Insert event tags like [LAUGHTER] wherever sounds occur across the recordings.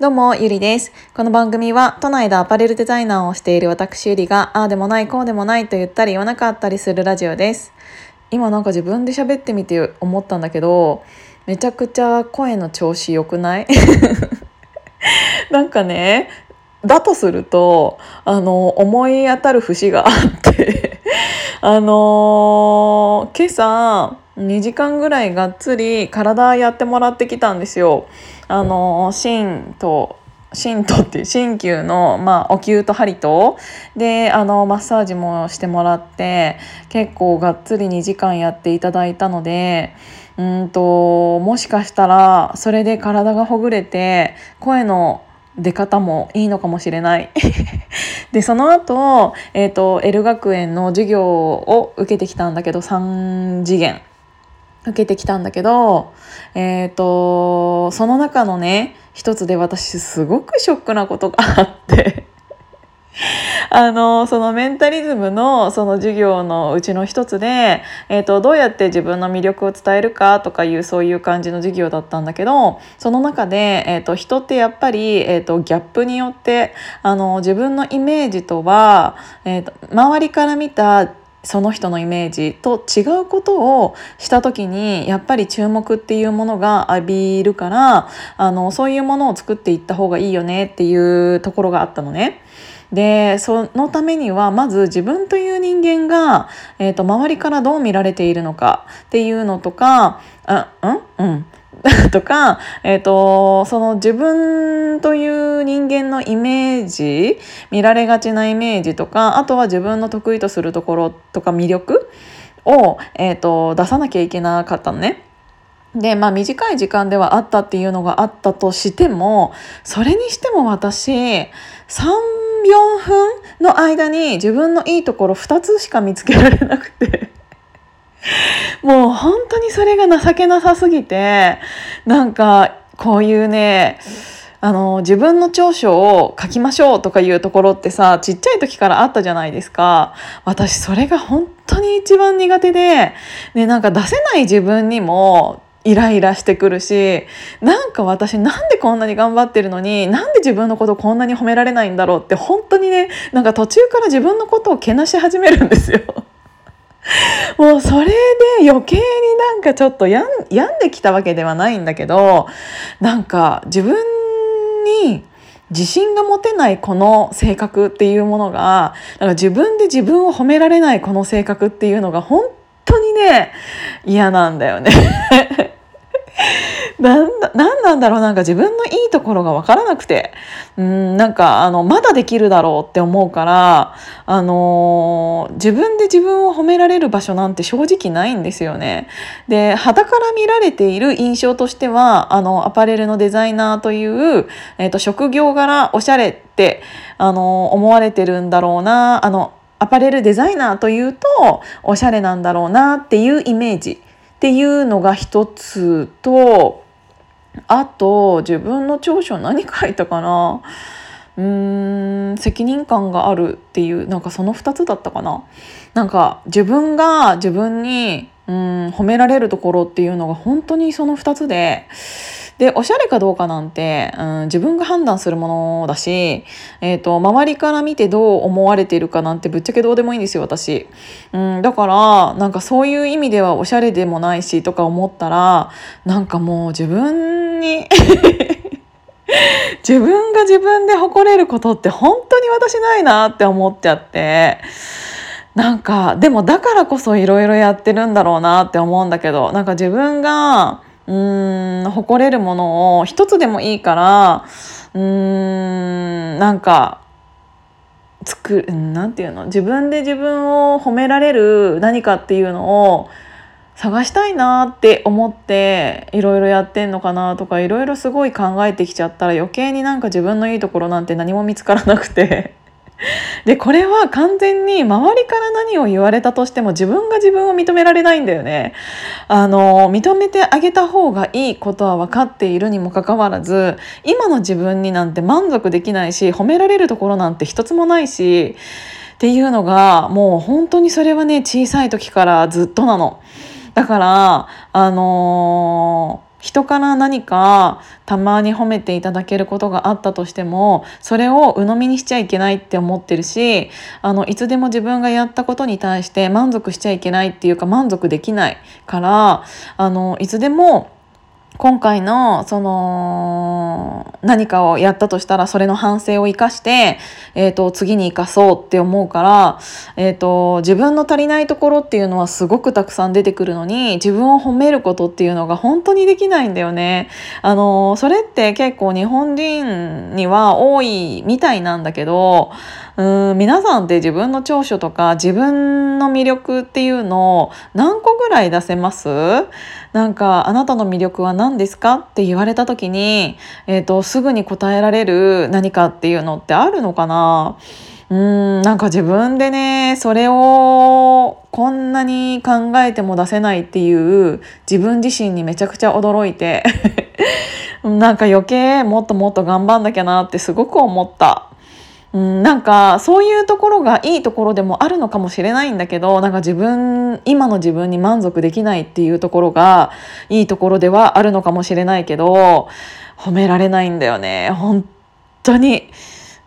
どうも、ゆりです。この番組は、都内でアパレルデザイナーをしている私ゆりが、ああでもない、こうでもないと言ったり言わなかったりするラジオです。今なんか自分で喋ってみて思ったんだけど、めちゃくちゃ声の調子良くない？[LAUGHS] なんかね、だとすると、あの、思い当たる節があってあのー、今朝、2時間ぐらいがっつり体やってもらってきたんですよ。あの芯と鍼とっていう鍼灸の、まあ、お灸と針とであのマッサージもしてもらって結構がっつり2時間やっていただいたのでうんともしかしたらそれで体がほぐれて声の出方もいいのかもしれない [LAUGHS] でその後、えー、と L 学園の授業を受けてきたんだけど3次元受けてきたんだけど、えっ、ー、と、その中のね、一つで私すごくショックなことがあって [LAUGHS] あの、そのメンタリズムのその授業のうちの一つで、えっ、ー、と、どうやって自分の魅力を伝えるかとかいうそういう感じの授業だったんだけど、その中で、えっ、ー、と、人ってやっぱり、えっ、と、ギャップによって、あの、自分のイメージとは、えっ、と、周りから見たその人のイメージと違うことをした時にやっぱり注目っていうものが浴びるからあのそういうものを作っていった方がいいよねっていうところがあったのね。でそのためにはまず自分という人間が、えーと、周りからどう見られているのかっていうのとかあうん？うん [LAUGHS] とか、え、ー、と、その自分という人間のイメージ、見られがちなイメージとか、あとは自分の得意とするところとか魅力を、え、ー、と、出さなきゃいけなかったのね。で、まあ短い時間ではあったっていうのがあったとしても、それにしても私、3、4分の間に自分のいいところ2つしか見つけられなくて [LAUGHS] もう本当にそれが情けなさすぎてなんかこういうねあの自分の長所を書きましょうとかいうところってさちっちゃい時からあったじゃないですか私それが本当に一番苦手で、ね、なんか出せない自分にもイライラしてくるしなんか私なんでこんなに頑張ってるのになんで自分のことこんなに褒められないんだろうって本当にねなんか途中から自分のことをけなし始めるんですよ。[LAUGHS] もうそれで余計になんかちょっと病んできたわけではないんだけどなんか自分に自信が持てないこの性格っていうものがなんか自分で自分を褒められないこの性格っていうのが本当にね嫌なんだよね。なんなんだろうなんか自分のいいところが分からなくてうんなんかあのまだできるだろうって思うからあのー、自分で自分を褒められる場所なんて正直ないんですよね。で肌から見られている印象としてはあのアパレルのデザイナーという、えーと、職業柄おしゃれってあの思われてるんだろうなあのアパレルデザイナーというとおしゃれなんだろうなっていうイメージっていうのが一つとあと自分の長所何書いたかな？うーん責任感があるっていうなんかその2つだったかな？なんか自分が自分にうん褒められるところっていうのが本当にその2つででおしゃれかどうかなんて、うん、自分が判断するものだし、えーと、周りから見てどう思われているかなんてぶっちゃけどうでもいいんですよ私、うん、だからなんかそういう意味ではおしゃれでもないしとか思ったらなんかもう自分に [LAUGHS] 自分が自分で誇れることって本当に私ないなって思っちゃって。なんかでもだからこそいろいろやってるんだろうなって思うんだけどなんか自分がうん誇れるものを一つでもいいからうんなんか作るなんていうの？自分で自分を褒められる何かっていうのを探したいなって思っていろいろやってんのかなとかいろいろすごい考えてきちゃったら余計になんか自分のいいところなんて何も見つからなくて。でこれは完全に周りから何を言われたとしても自分が自分を認められないんだよね。あの認めてあげた方がいいことは分かっているにもかかわらず今の自分になんて満足できないし褒められるところなんて一つもないしっていうのがもう本当にそれはね小さい時からずっとなの。だからあのー人から何かたまに褒めていただけることがあったとしてもそれを鵜呑みにしちゃいけないって思ってるしあのいつでも自分がやったことに対して満足しちゃいけないっていうか満足できないからあのいつでも今回のその何かをやったとしたらそれの反省を生かして、えーと、次に生かそうって思うから、えーと、自分の足りないところっていうのはすごくたくさん出てくるのに自分を褒めることっていうのが本当にできないんだよね。あのそれって結構日本人には多いみたいなんだけどうん皆さんって自分の長所とか自分の魅力っていうのを何個ぐらい出せます？なんかあなたの魅力は何ですか？って言われた時に、えーと、すぐに答えられる何かっていうのってあるのかな？うんなんか自分でねそれをこんなに考えても出せないっていう自分自身にめちゃくちゃ驚いて [LAUGHS] なんか余計もっともっと頑張んなきゃなってすごく思った。うん、なんかそういうところがいいところでもあるのかもしれないんだけどなんか自分今の自分に満足できないっていうところがいいところではあるのかもしれないけど褒められないんだよね。本当に。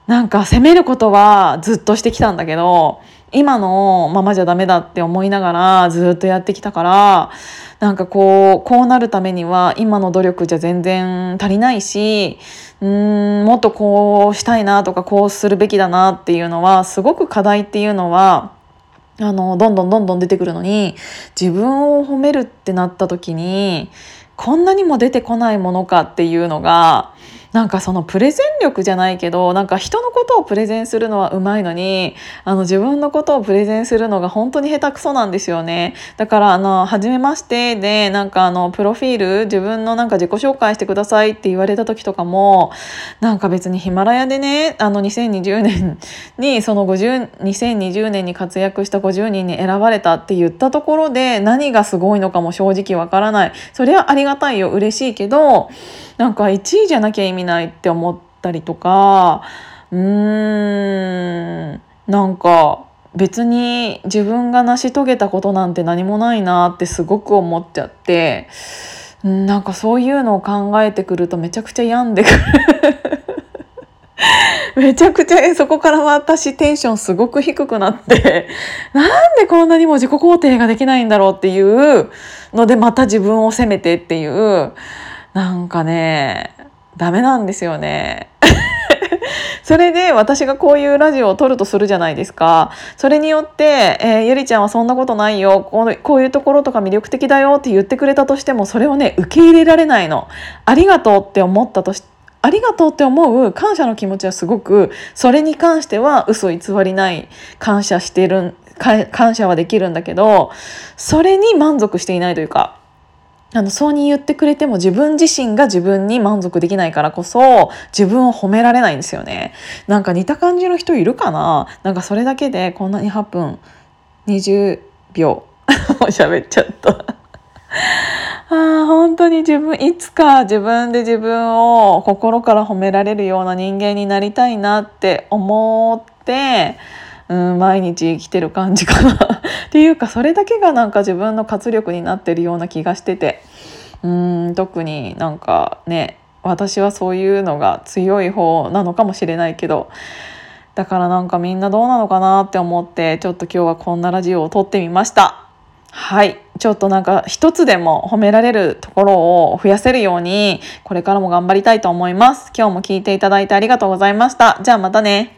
なんか責めることはずっとしてきたんだけど今のままじゃダメだって思いながらずっとやってきたからなんかこうこうなるためには今の努力じゃ全然足りないしうんもっとこうしたいなとかこうするべきだなっていうのはすごく課題っていうのはあのどんどんどんどん出てくるのに自分を褒めるってなった時にこんなにも出てこないものかっていうのがなんかそのプレゼン力じゃないけどなんか人のことをプレゼンするのはうまいのにあの自分のことをプレゼンするのが本当に下手くそなんですよね。だからあの初めましてでなんかあのプロフィール自分のなんか自己紹介してくださいって言われた時とかもなんか別にヒマラヤでねあの2020年にその50 2020年に活躍した50人に選ばれたって言ったところで何がすごいのかも正直わからない。それはありがたいよ嬉しいけどなんか1位じゃなきゃ意味ないって思ったりとかうーんなんか別に自分が成し遂げたことなんて何もないなってすごく思っちゃってなんかそういうのを考えてくるとめちゃくちゃ病んでくる。[LAUGHS] めちゃくちゃそこから私テンションすごく低くなってなんでこんなにも自己肯定ができないんだろうっていうのでまた自分を責めてっていうなんかねダメなんですよね。[LAUGHS] それで私がこういうラジオを撮るとするじゃないですか。それによって、えー、ゆりちゃんはそんなことないよこう。こういうところとか魅力的だよって言ってくれたとしても、それをね、受け入れられないの。ありがとうって思ったとしてありがとうって思う感謝の気持ちはすごく、それに関しては嘘偽りない感謝してる、感謝はできるんだけど、それに満足していないというか、あのそうに言ってくれても自分自身が自分に満足できないからこそ自分を褒められないんですよね。なんか似た感じの人いるかな？なんかそれだけでこんなに8分20秒 [LAUGHS] 喋っちゃった。あ本当に自分いつか自分で自分を心から褒められるような人間になりたいなって思ってうん毎日生きてる感じかなっていうかそれだけがなんか自分の活力になってるような気がしててうん特になんかね私はそういうのが強い方なのかもしれないけどだからなんかみんなどうなのかなって思ってちょっと今日はこんなラジオを撮ってみました。はいちょっとなんか一つでも褒められるところを増やせるようにこれからも頑張りたいと思います。今日も聞いていただいてありがとうございました。じゃあまたね。